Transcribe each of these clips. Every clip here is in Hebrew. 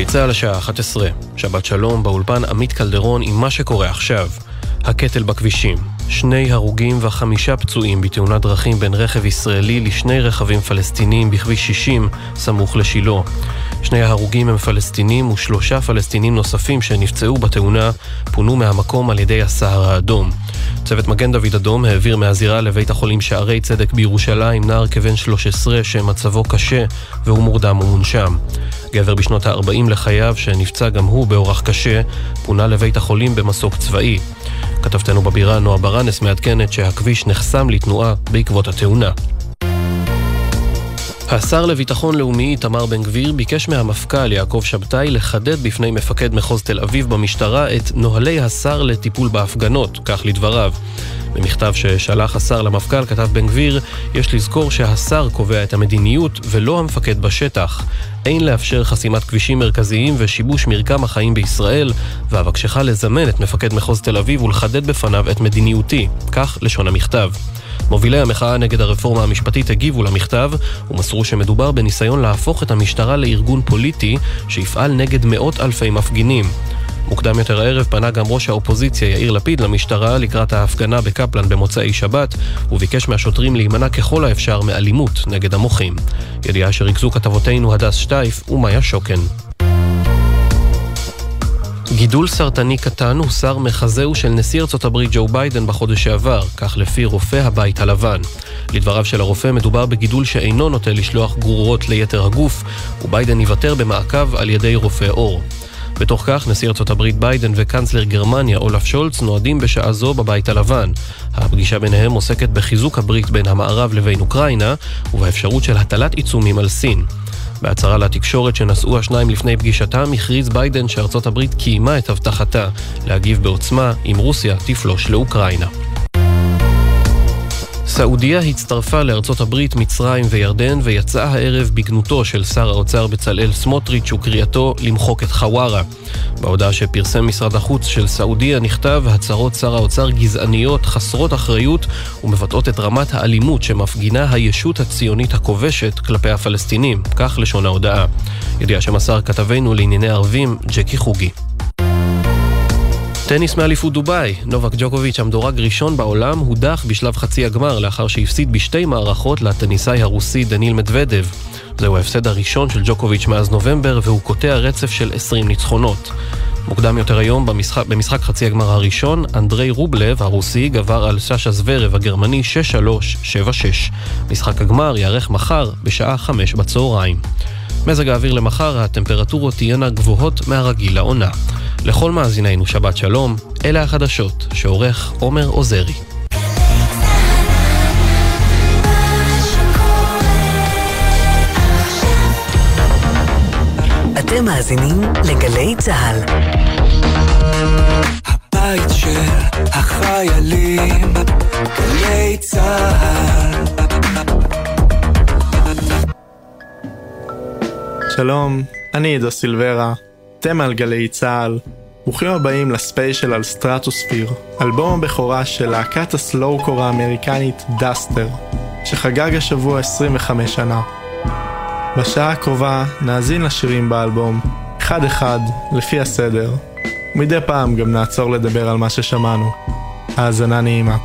גלי צה"ל השעה 11, שבת שלום, באולפן עמית קלדרון עם מה שקורה עכשיו. הקטל בכבישים. שני הרוגים וחמישה פצועים בתאונת דרכים בין רכב ישראלי לשני רכבים פלסטיניים בכביש 60, סמוך לשילה. שני ההרוגים הם פלסטינים ושלושה פלסטינים נוספים שנפצעו בתאונה פונו מהמקום על ידי הסהר האדום. צוות מגן דוד אדום העביר מהזירה לבית החולים שערי צדק בירושלים נער כבן 13 שמצבו קשה והוא מורדם ומונשם. גבר בשנות ה-40 לחייו, שנפצע גם הוא באורח קשה, פונה לבית החולים במסוק צבאי. כתבתנו בבירה נועה ברנס מעדכנת שהכביש נחסם לתנועה בעקבות התאונה. השר לביטחון לאומי איתמר בן גביר ביקש מהמפכ"ל יעקב שבתאי לחדד בפני מפקד מחוז תל אביב במשטרה את נוהלי השר לטיפול בהפגנות, כך לדבריו. במכתב ששלח השר למפכ"ל כתב בן גביר, יש לזכור שהשר קובע את המדיניות ולא המפקד בשטח. אין לאפשר חסימת כבישים מרכזיים ושיבוש מרקם החיים בישראל, ואבקשך לזמן את מפקד מחוז תל אביב ולחדד בפניו את מדיניותי. כך לשון המכתב. מובילי המחאה נגד הרפורמה המשפטית הגיבו למכתב ומסרו שמדובר בניסיון להפוך את המשטרה לארגון פוליטי שיפעל נגד מאות אלפי מפגינים. מוקדם יותר הערב פנה גם ראש האופוזיציה יאיר לפיד למשטרה לקראת ההפגנה בקפלן במוצאי שבת וביקש מהשוטרים להימנע ככל האפשר מאלימות נגד המוחים. ידיעה שריכזו כתבותינו הדס שטייף ומאיה שוקן. גידול סרטני קטן הוסר מחזהו של נשיא ארצות הברית ג'ו ביידן בחודש שעבר, כך לפי רופא הבית הלבן. לדבריו של הרופא מדובר בגידול שאינו נוטה לשלוח גרורות ליתר הגוף, וביידן יוותר במעקב על ידי רופא עור. בתוך כך, נשיא ארצות הברית ביידן וקנצלר גרמניה אולף שולץ נועדים בשעה זו בבית הלבן. הפגישה ביניהם עוסקת בחיזוק הברית בין המערב לבין אוקראינה, ובאפשרות של הטלת עיצומים על סין. בהצהרה לתקשורת שנשאו השניים לפני פגישתם, הכריז ביידן שארצות הברית קיימה את הבטחתה להגיב בעוצמה אם רוסיה תפלוש לאוקראינה. סעודיה הצטרפה לארצות הברית, מצרים וירדן ויצאה הערב בגנותו של שר האוצר בצלאל סמוטריץ' וקריאתו למחוק את חווארה. בהודעה שפרסם משרד החוץ של סעודיה נכתב הצהרות שר האוצר גזעניות, חסרות אחריות ומבטאות את רמת האלימות שמפגינה הישות הציונית הכובשת כלפי הפלסטינים, כך לשון ההודעה. ידיעה שמסר כתבנו לענייני ערבים, ג'קי חוגי. טניס מאליפות דובאי, נובק ג'וקוביץ' המדורג ראשון בעולם הודח בשלב חצי הגמר לאחר שהפסיד בשתי מערכות לטניסאי הרוסי דניל מדוודב. זהו ההפסד הראשון של ג'וקוביץ' מאז נובמבר והוא קוטע רצף של 20 ניצחונות. מוקדם יותר היום, במשחק, במשחק חצי הגמר הראשון, אנדרי רובלב הרוסי גבר על סשה זוורב הגרמני 6-3, 7-6. משחק הגמר ייערך מחר בשעה 5 בצהריים. מזג האוויר למחר, הטמפרטורות תהיינה גבוהות מהרגיל לעונה. לכל מאזינינו שבת שלום, אלה החדשות, שעורך עומר עוזרי. אתם מאזינים לגלי צה"ל. הבית של החיילים, גלי צה"ל. שלום, אני עידו סילברה, אתם על גלי צה"ל. ברוכים הבאים לספיישל על סטרטוספיר, אלבום הבכורה של להקת ה-slowcore האמריקנית דאסטר, שחגג השבוע 25 שנה. בשעה הקרובה נאזין לשירים באלבום, אחד-אחד, לפי הסדר. מדי פעם גם נעצור לדבר על מה ששמענו. האזנה נעימה.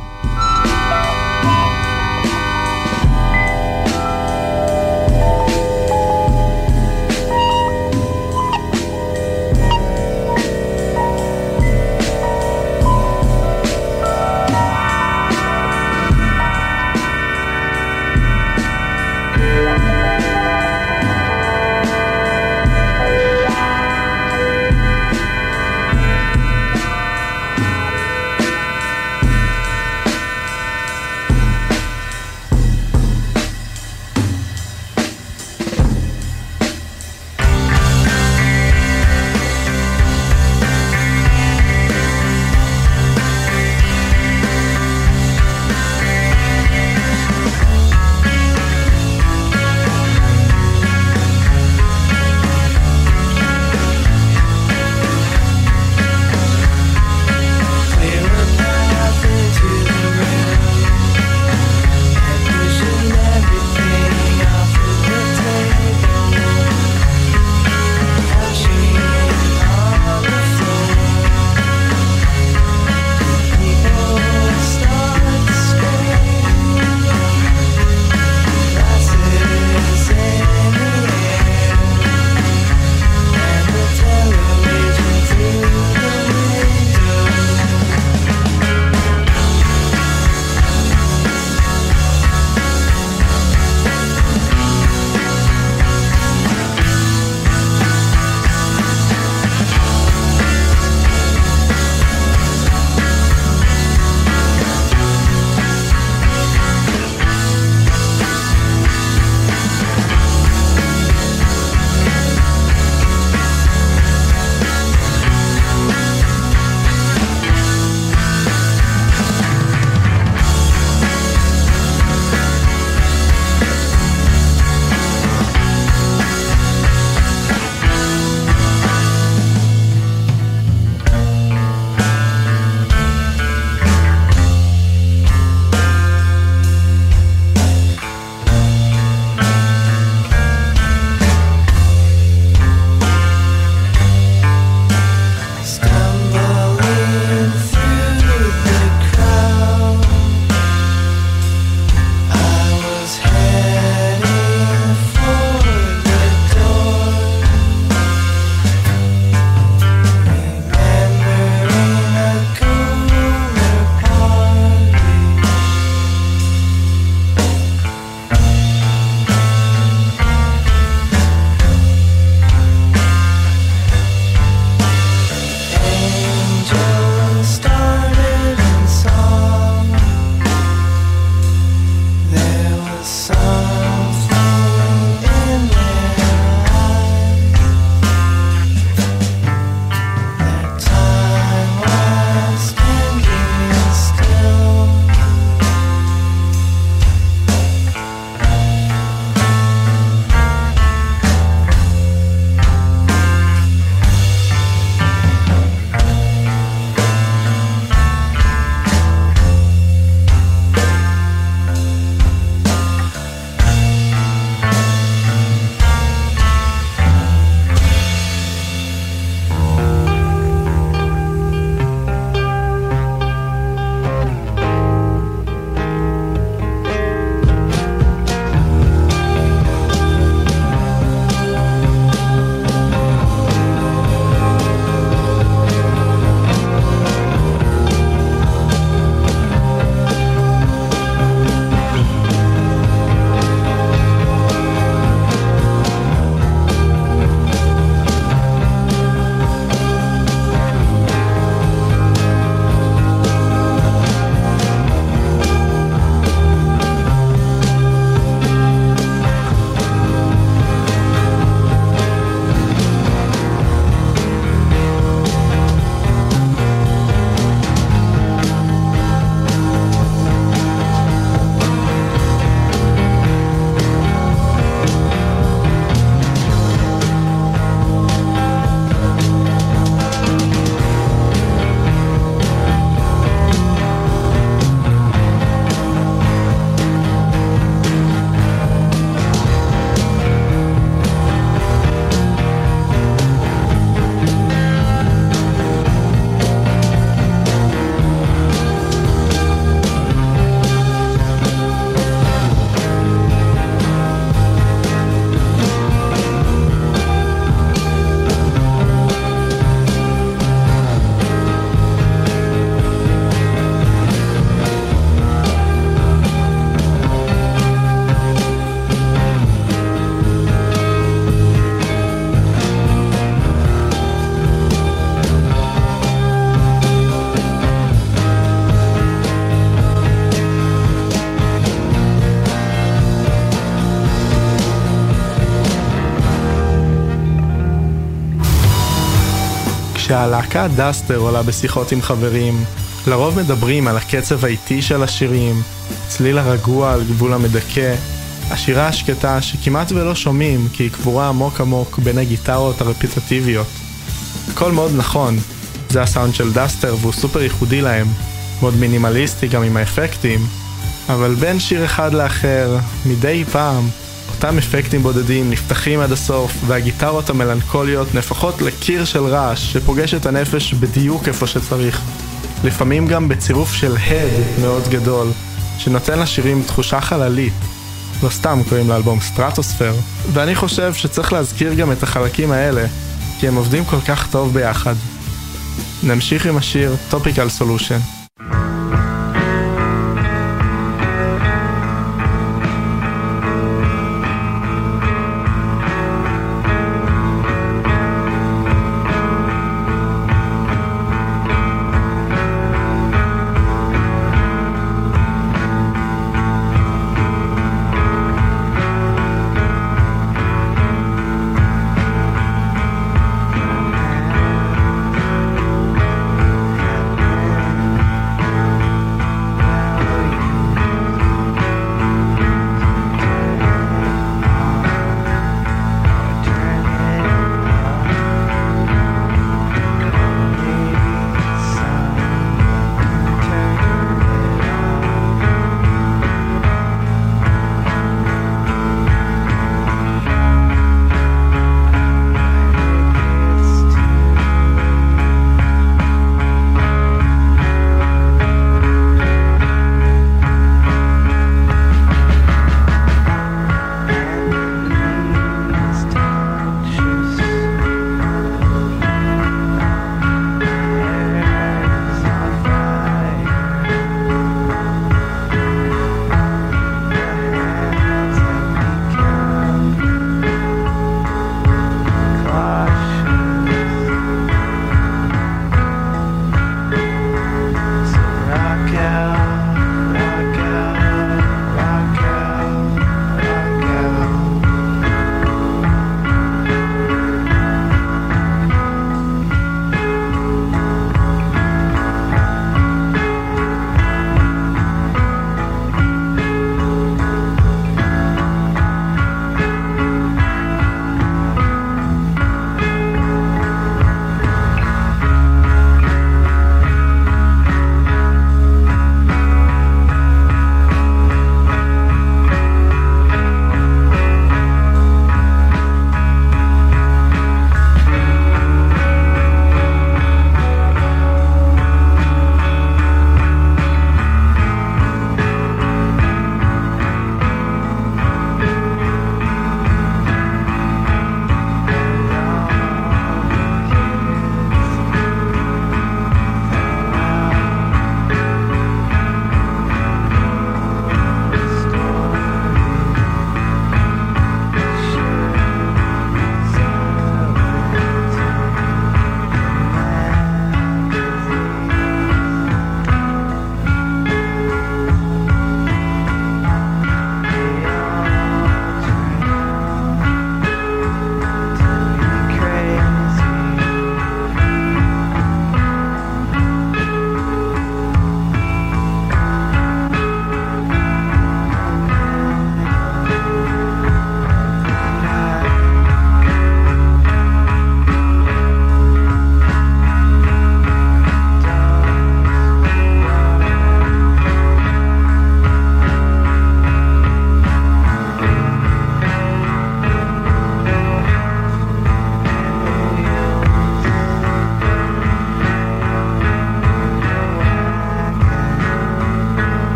כשהלהקה דאסטר עולה בשיחות עם חברים, לרוב מדברים על הקצב האיטי של השירים, צליל הרגוע על גבול המדכא, השירה השקטה שכמעט ולא שומעים כי היא קבורה עמוק עמוק בין הגיטרות הרפטטיביות. הכל מאוד נכון, זה הסאונד של דאסטר והוא סופר ייחודי להם, מאוד מינימליסטי גם עם האפקטים, אבל בין שיר אחד לאחר, מדי פעם, אותם אפקטים בודדים נפתחים עד הסוף, והגיטרות המלנכוליות נהפכות לקיר של רעש שפוגש את הנפש בדיוק איפה שצריך. לפעמים גם בצירוף של הד מאוד גדול, שנותן לשירים תחושה חללית. לא סתם קוראים לאלבום סטרטוספר, ואני חושב שצריך להזכיר גם את החלקים האלה, כי הם עובדים כל כך טוב ביחד. נמשיך עם השיר Topical Solution.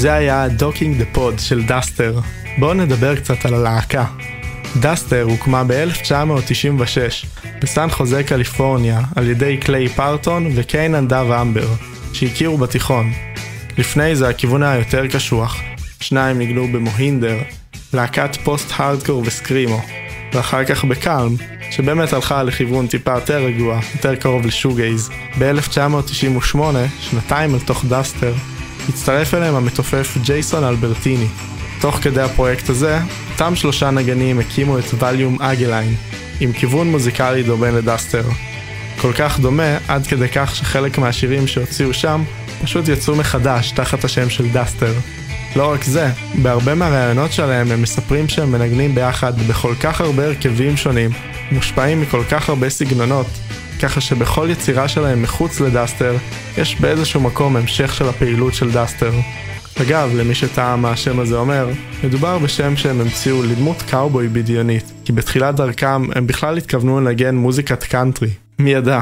זה היה Docking the Pod של דאסטר. בואו נדבר קצת על הלהקה. דאסטר הוקמה ב-1996 בסן חוזה קליפורניה על ידי קליי פרטון וקיינן דאב אמבר, שהכירו בתיכון. לפני זה הכיוון היה יותר קשוח, שניים ניגנו במוהינדר, להקת post-hardcore ו-screamo, ואחר כך בקלם, שבאמת הלכה לכיוון טיפה יותר רגוע, יותר קרוב ל-shoegaze. ב-1998, שנתיים אל תוך דאסטר, הצטרף אליהם המתופף ג'ייסון אלברטיני. תוך כדי הפרויקט הזה, אותם שלושה נגנים הקימו את ואליום אגליין, עם כיוון מוזיקלי דומה לדאסטר. כל כך דומה, עד כדי כך שחלק מהשירים שהוציאו שם, פשוט יצאו מחדש תחת השם של דאסטר. לא רק זה, בהרבה מהראיונות שלהם הם מספרים שהם מנגנים ביחד בכל כך הרבה הרכבים שונים, מושפעים מכל כך הרבה סגנונות, ככה שבכל יצירה שלהם מחוץ לדאסטר, יש באיזשהו מקום המשך של הפעילות של דאסטר. אגב, למי שתהה מה השם הזה אומר, מדובר בשם שהם המציאו לדמות קאובוי בדיונית, כי בתחילת דרכם הם בכלל התכוונו לנגן מוזיקת קאנטרי. מי ידע?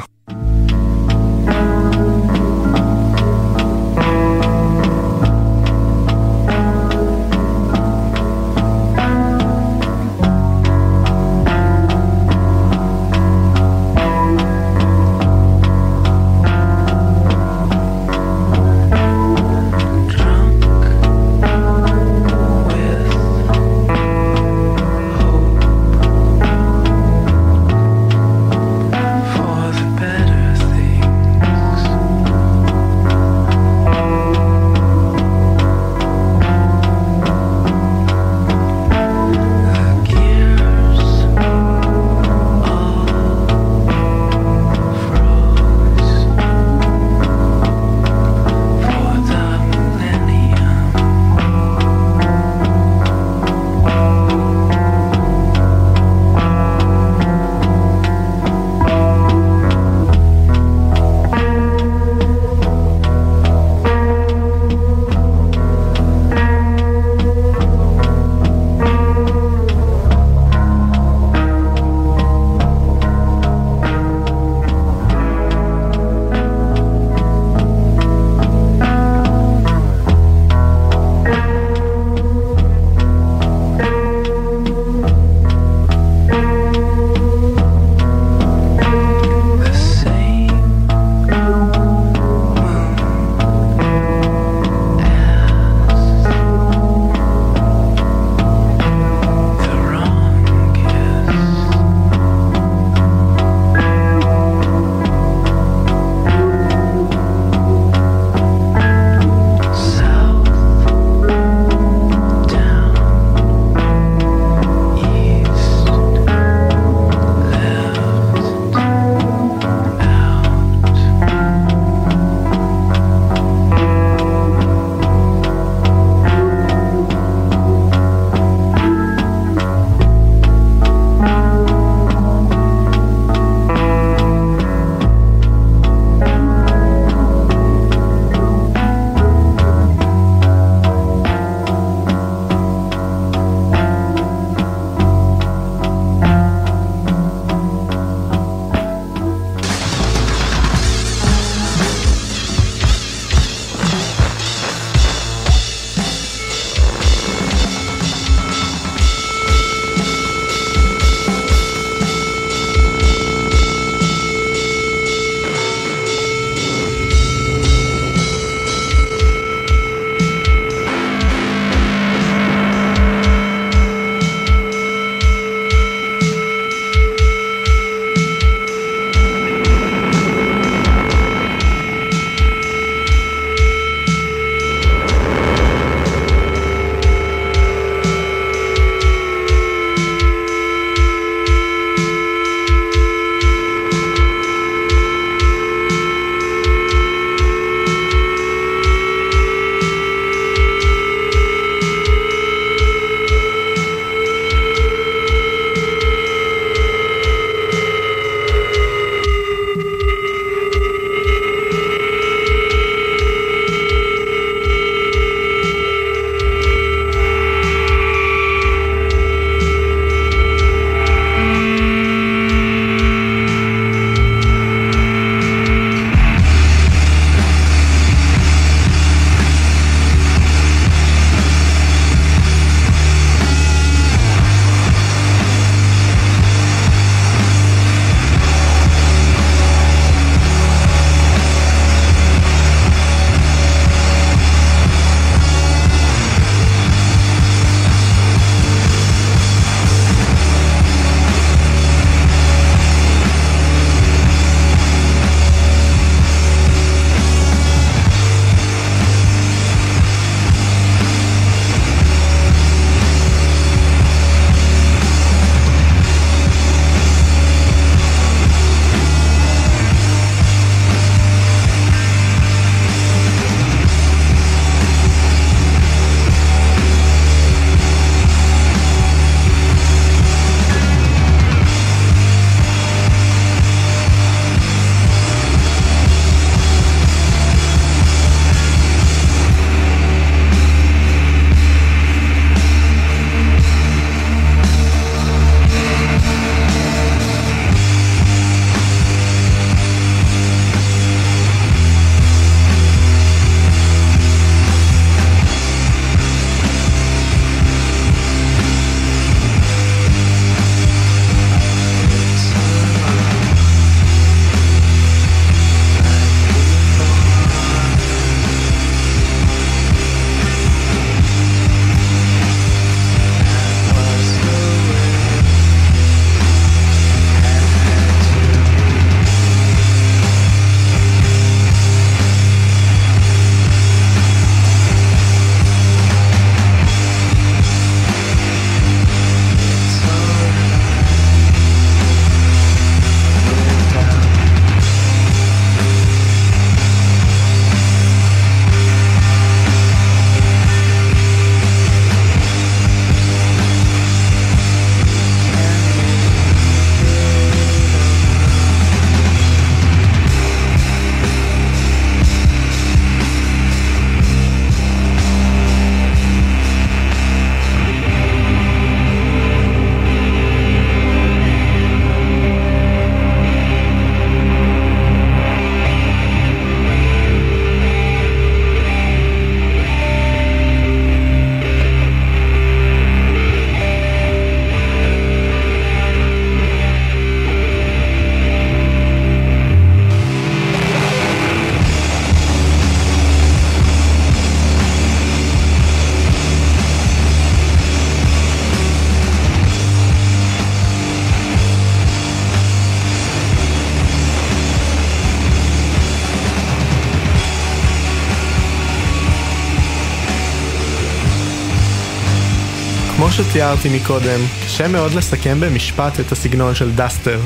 שתיארתי מקודם, קשה מאוד לסכם במשפט את הסגנון של דאסטר.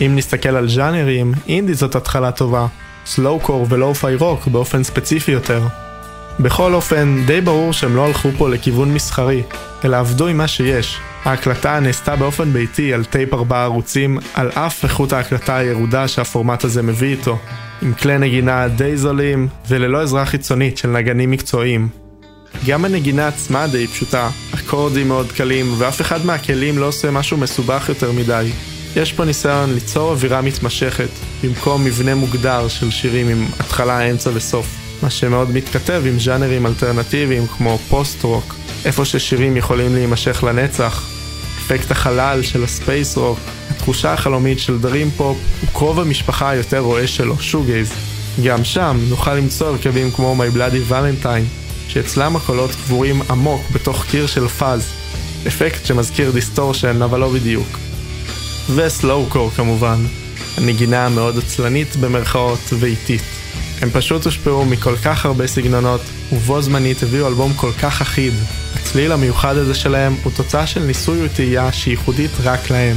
אם נסתכל על ז'אנרים, אינדי זאת התחלה טובה, slowcore ו-lo-fi rock באופן ספציפי יותר. בכל אופן, די ברור שהם לא הלכו פה לכיוון מסחרי, אלא עבדו עם מה שיש. ההקלטה נעשתה באופן ביתי על טייפ ארבעה ערוצים, על אף איכות ההקלטה הירודה שהפורמט הזה מביא איתו, עם כלי נגינה די זולים, וללא עזרה חיצונית של נגנים מקצועיים. גם הנגינה עצמה די פשוטה, אקורדים מאוד קלים, ואף אחד מהכלים לא עושה משהו מסובך יותר מדי. יש פה ניסיון ליצור אווירה מתמשכת, במקום מבנה מוגדר של שירים עם התחלה, אמצע וסוף. מה שמאוד מתכתב עם ז'אנרים אלטרנטיביים כמו post-rock, איפה ששירים יכולים להימשך לנצח. אפקט החלל של הספייס רוק, התחושה החלומית של dream pop, או קרוב המשפחה היותר רועש שלו, shoegaze. גם שם נוכל למצוא הרכבים כמו My Bloody Valentine, שאצלם הקולות קבורים עמוק בתוך קיר של fuzz, אפקט שמזכיר distortion אבל לא בדיוק. ו-slowcore כמובן, הנגינה המאוד עצלנית במרכאות ואיטית. הם פשוט הושפעו מכל כך הרבה סגנונות, ובו זמנית הביאו אלבום כל כך אחיד. הצליל המיוחד הזה שלהם הוא תוצאה של ניסוי וטעייה שהיא ייחודית רק להם.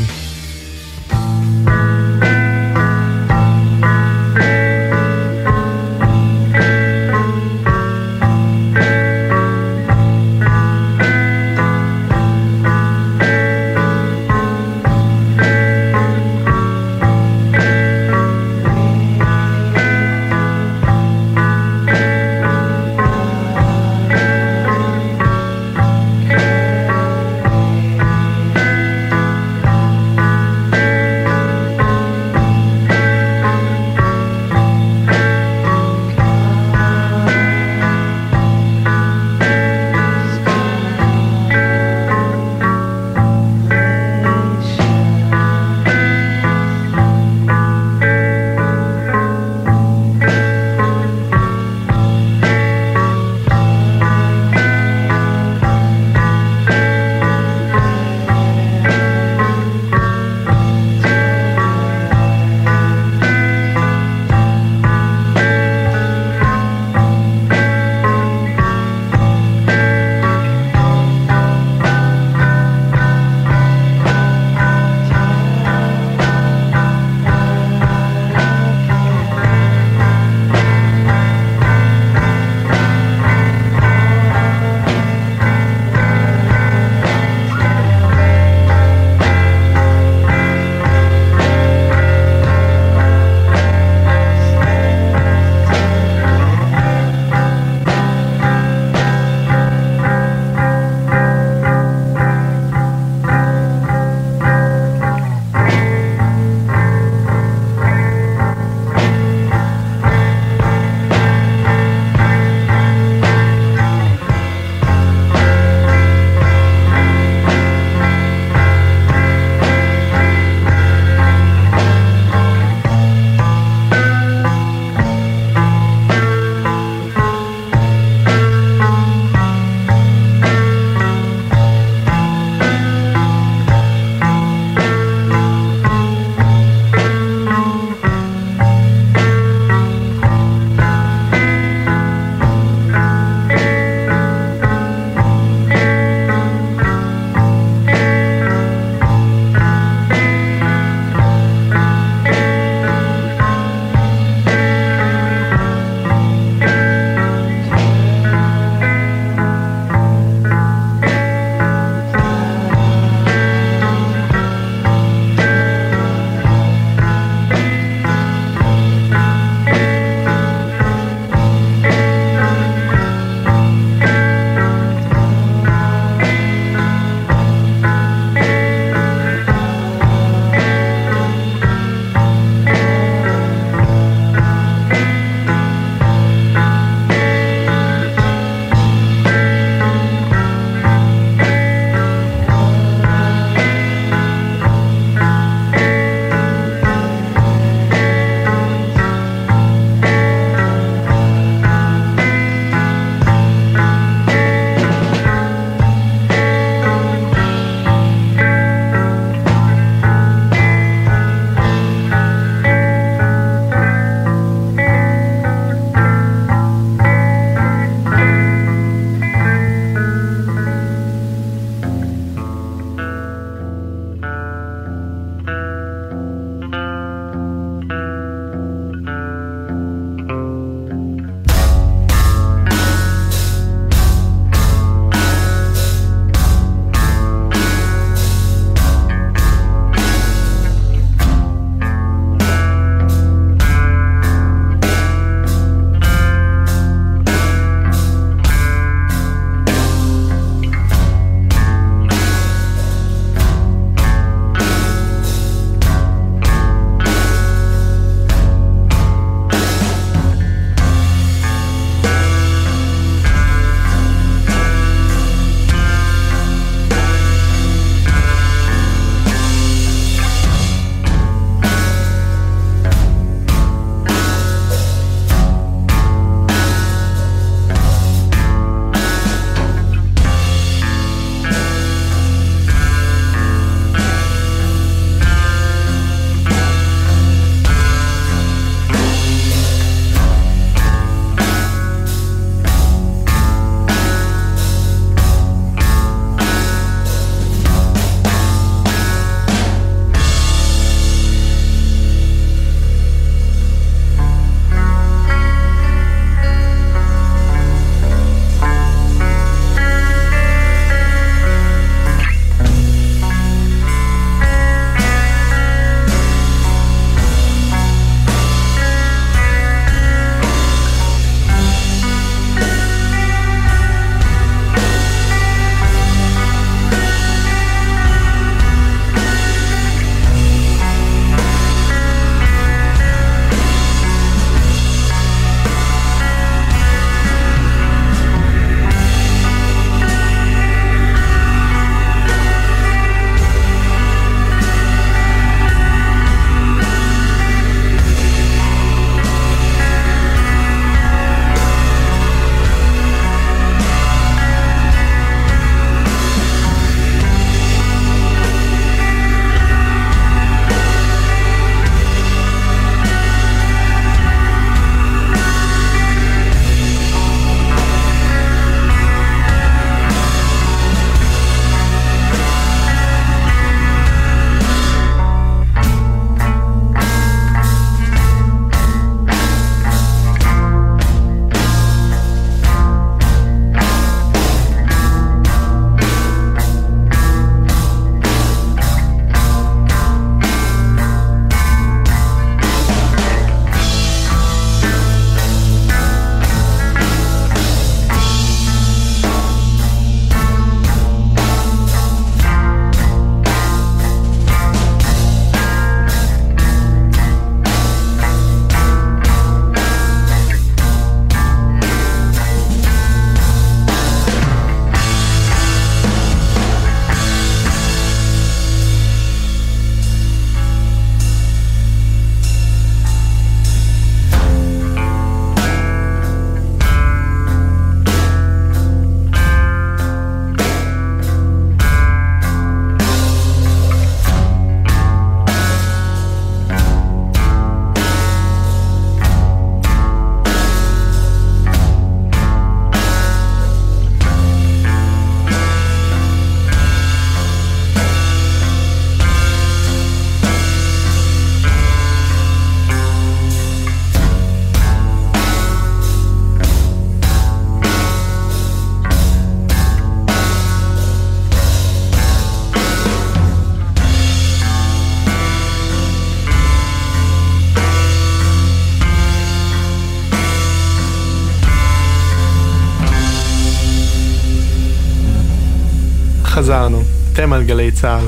על גלי צה"ל.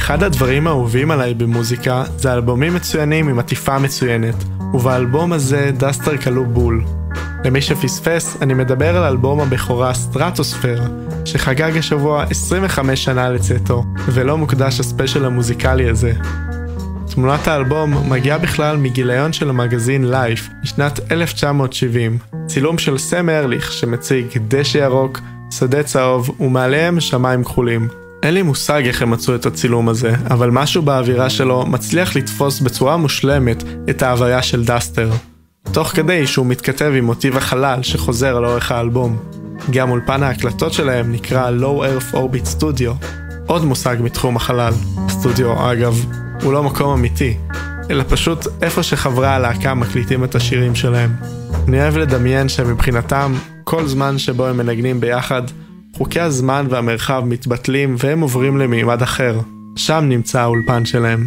אחד הדברים האהובים עליי במוזיקה זה אלבומים מצוינים עם עטיפה מצוינת, ובאלבום הזה Duster קלעו בול. למי שפספס, אני מדבר על אלבום הבכורה Stratosphere, שחגג השבוע 25 שנה לצאתו, ולו מוקדש הספיישל המוזיקלי הזה. תמונת האלבום מגיעה בכלל מגיליון של המגזין Life משנת 1970, צילום של סם ארליך שמציג דשא ירוק, שדה צהוב ומעליהם שמיים כחולים. אין לי מושג איך הם מצאו את הצילום הזה, אבל משהו באווירה שלו מצליח לתפוס בצורה מושלמת את ההוויה של דסטר. תוך כדי שהוא מתכתב עם מוטיב החלל שחוזר לאורך האלבום. גם אולפן ההקלטות שלהם נקרא Low Earth Orbit Studio, עוד מושג מתחום החלל. סטודיו, אגב, הוא לא מקום אמיתי, אלא פשוט איפה שחברי הלהקה מקליטים את השירים שלהם. אני אוהב לדמיין שמבחינתם, כל זמן שבו הם מנגנים ביחד, חוקי הזמן והמרחב מתבטלים והם עוברים למימד אחר. שם נמצא האולפן שלהם.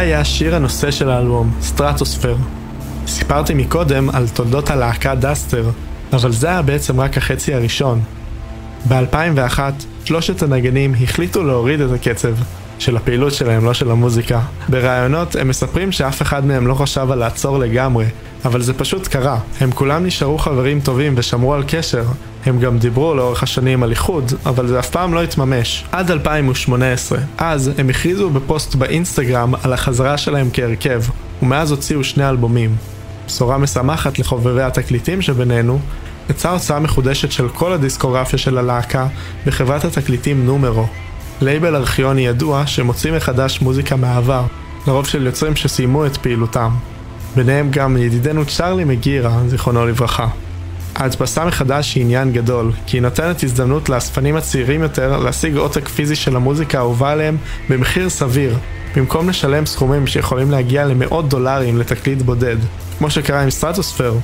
היה שיר הנושא של האלבום, Stratosphere. סיפרתי מקודם על תולדות הלהקה Duster, אבל זה היה בעצם רק החצי הראשון. ב-2001, שלושת הנגנים החליטו להוריד את הקצב, של הפעילות שלהם, לא של המוזיקה. בראיונות הם מספרים שאף אחד מהם לא חשב על לעצור לגמרי, אבל זה פשוט קרה. הם כולם נשארו חברים טובים ושמרו על קשר. הם גם דיברו לאורך השנים על איחוד, אבל זה אף פעם לא התממש. עד 2018. אז הם הכריזו בפוסט באינסטגרם על החזרה שלהם כהרכב, ומאז הוציאו שני אלבומים. בשורה משמחת לחובבי התקליטים שבינינו, יצאה הוצאה מחודשת של כל הדיסקוגרפיה של הלהקה בחברת התקליטים נומרו. לייבל ארכיוני ידוע שמוציא מחדש מוזיקה מהעבר, לרוב של יוצרים שסיימו את פעילותם. ביניהם גם ידידנו צ'רלי מגירה, זיכרונו לברכה. ההדפסה מחדש היא עניין גדול, כי היא נותנת הזדמנות לאספנים הצעירים יותר להשיג עותק פיזי של המוזיקה האהובה עליהם במחיר סביר, במקום לשלם סכומים שיכולים להגיע למאות דולרים לתקליט בודד, כמו שקרה עם Stratosphere.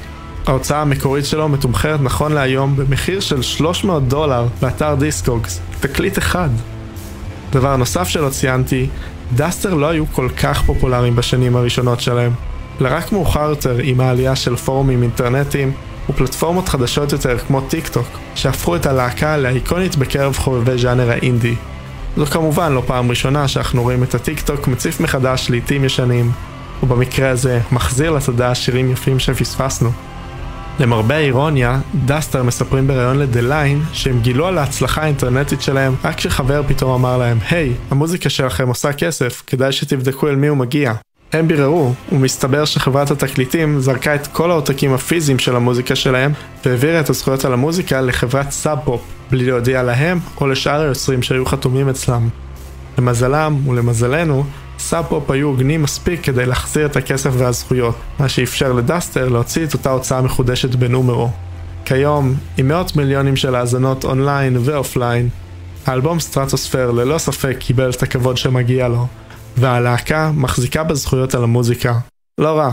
ההוצאה המקורית שלו מתומחרת נכון להיום במחיר של 300 דולר באתר Discogs, תקליט אחד. דבר נוסף שלא ציינתי, Duster לא היו כל כך פופולריים בשנים הראשונות שלהם, אלא רק מאוחר יותר עם העלייה של פורומים אינטרנטיים ופלטפורמות חדשות יותר כמו טיק טוק, שהפכו את הלהקה לאיקונית בקרב חובבי ז'אנר האינדי. זו כמובן לא פעם ראשונה שאנחנו רואים את הטיק טוק מציף מחדש להיטים ישנים, ובמקרה הזה מחזיר לתודעה שירים יפים שפספסנו. למרבה האירוניה, Duster מספרים בריאיון ל"The Line" שהם גילו על ההצלחה האינטרנטית שלהם רק כשחבר פתאום אמר להם, היי, hey, המוזיקה שלכם עושה כסף, כדאי שתבדקו אל מי הוא מגיע. הם ביררו, ומסתבר שחברת התקליטים זרקה את כל העותקים הפיזיים של המוזיקה שלהם, והעבירה את הזכויות על המוזיקה לחברת Sub Pop, בלי להודיע להם או לשאר היוצרים שהיו חתומים אצלם. למזלם ולמזלנו, Sub Pop היו הוגנים מספיק כדי להחזיר את הכסף והזכויות, מה שאפשר ל Duster להוציא את אותה הוצאה מחודשת ב Numero. כיום, עם מאות מיליונים של האזנות אונליין ואופליין, האלבום Stratosphere ללא ספק קיבל את הכבוד שמגיע לו, והלהקה מחזיקה בזכויות על המוזיקה. לא רע.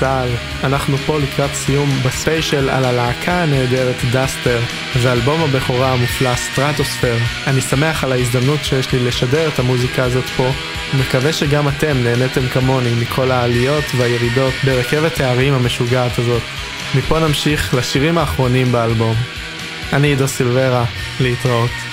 צה"ל. אנחנו פה לקראת סיום בספיישל על הלהקה הנהדרת Duster ואלבום הבכורה המופלא Stratosphere. אני שמח על ההזדמנות שיש לי לשדר את המוזיקה הזאת פה, ומקווה שגם אתם נהניתם כמוני מכל העליות והירידות ברכבת ההרים המשוגעת הזאת. מפה נמשיך לשירים האחרונים באלבום. אני עידו סילברה, להתראות.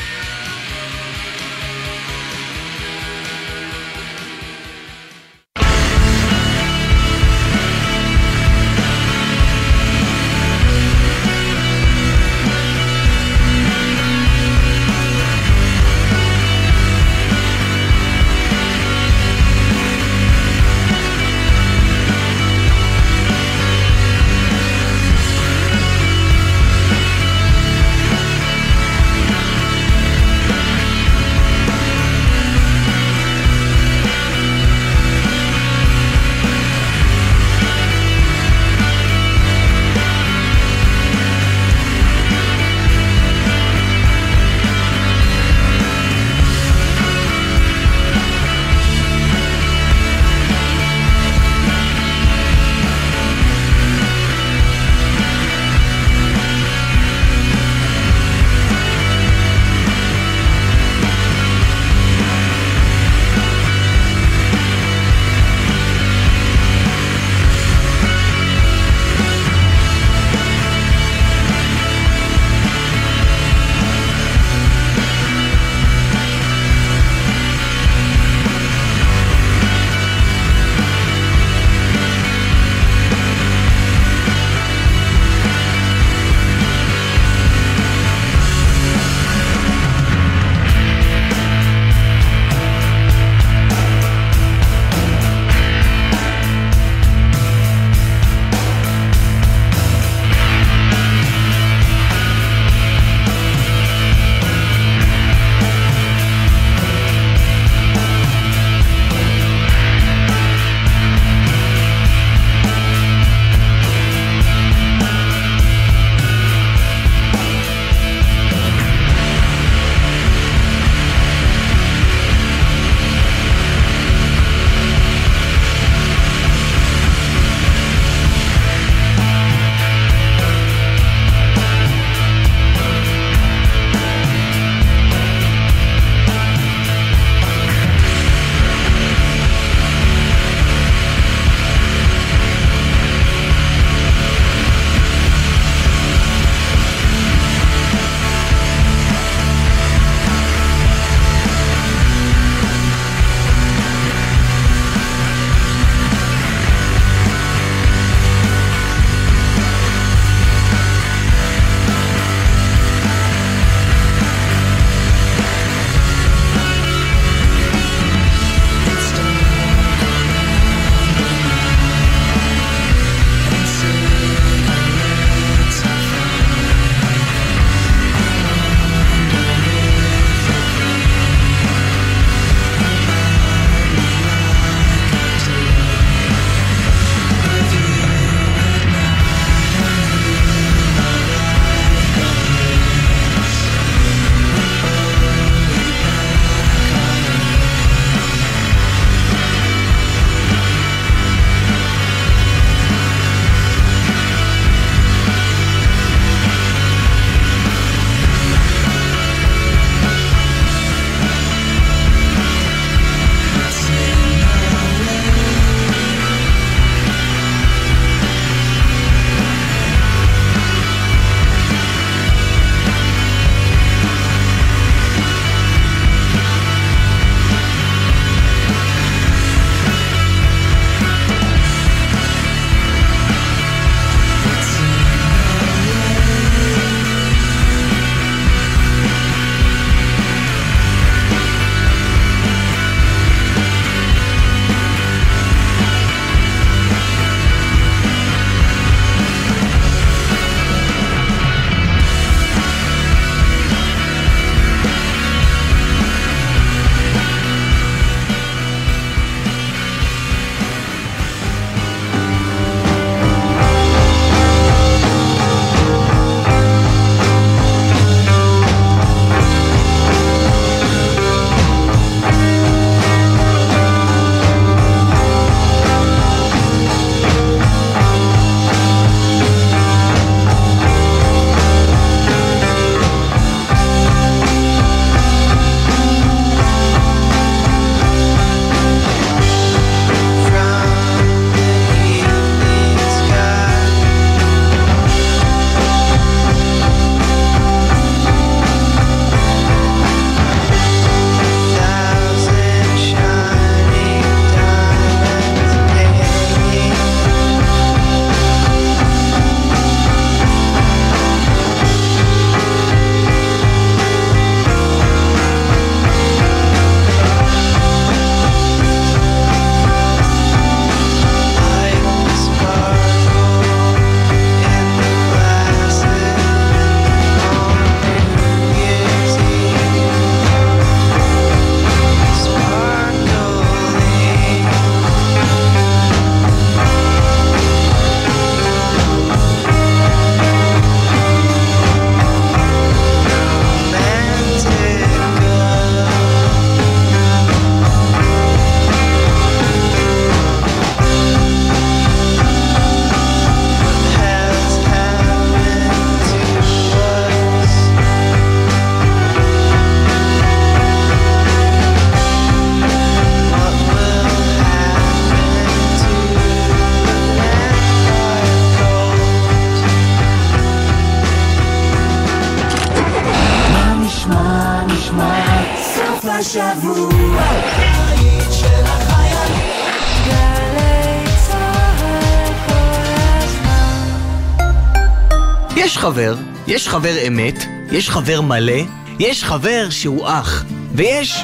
חבר אמת, יש חבר מלא, יש חבר שהוא אח, ויש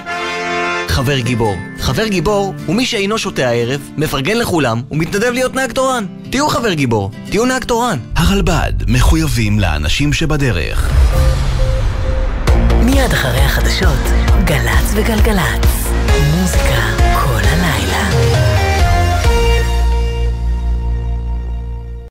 חבר גיבור. חבר גיבור הוא מי שאינו שותה הערב, מפרגן לכולם ומתנדב להיות נהג תורן. תהיו חבר גיבור, תהיו נהג תורן. הרלב"ד מחויבים לאנשים שבדרך. מיד אחרי החדשות, גל"צ וגלגלצ. מוזיקה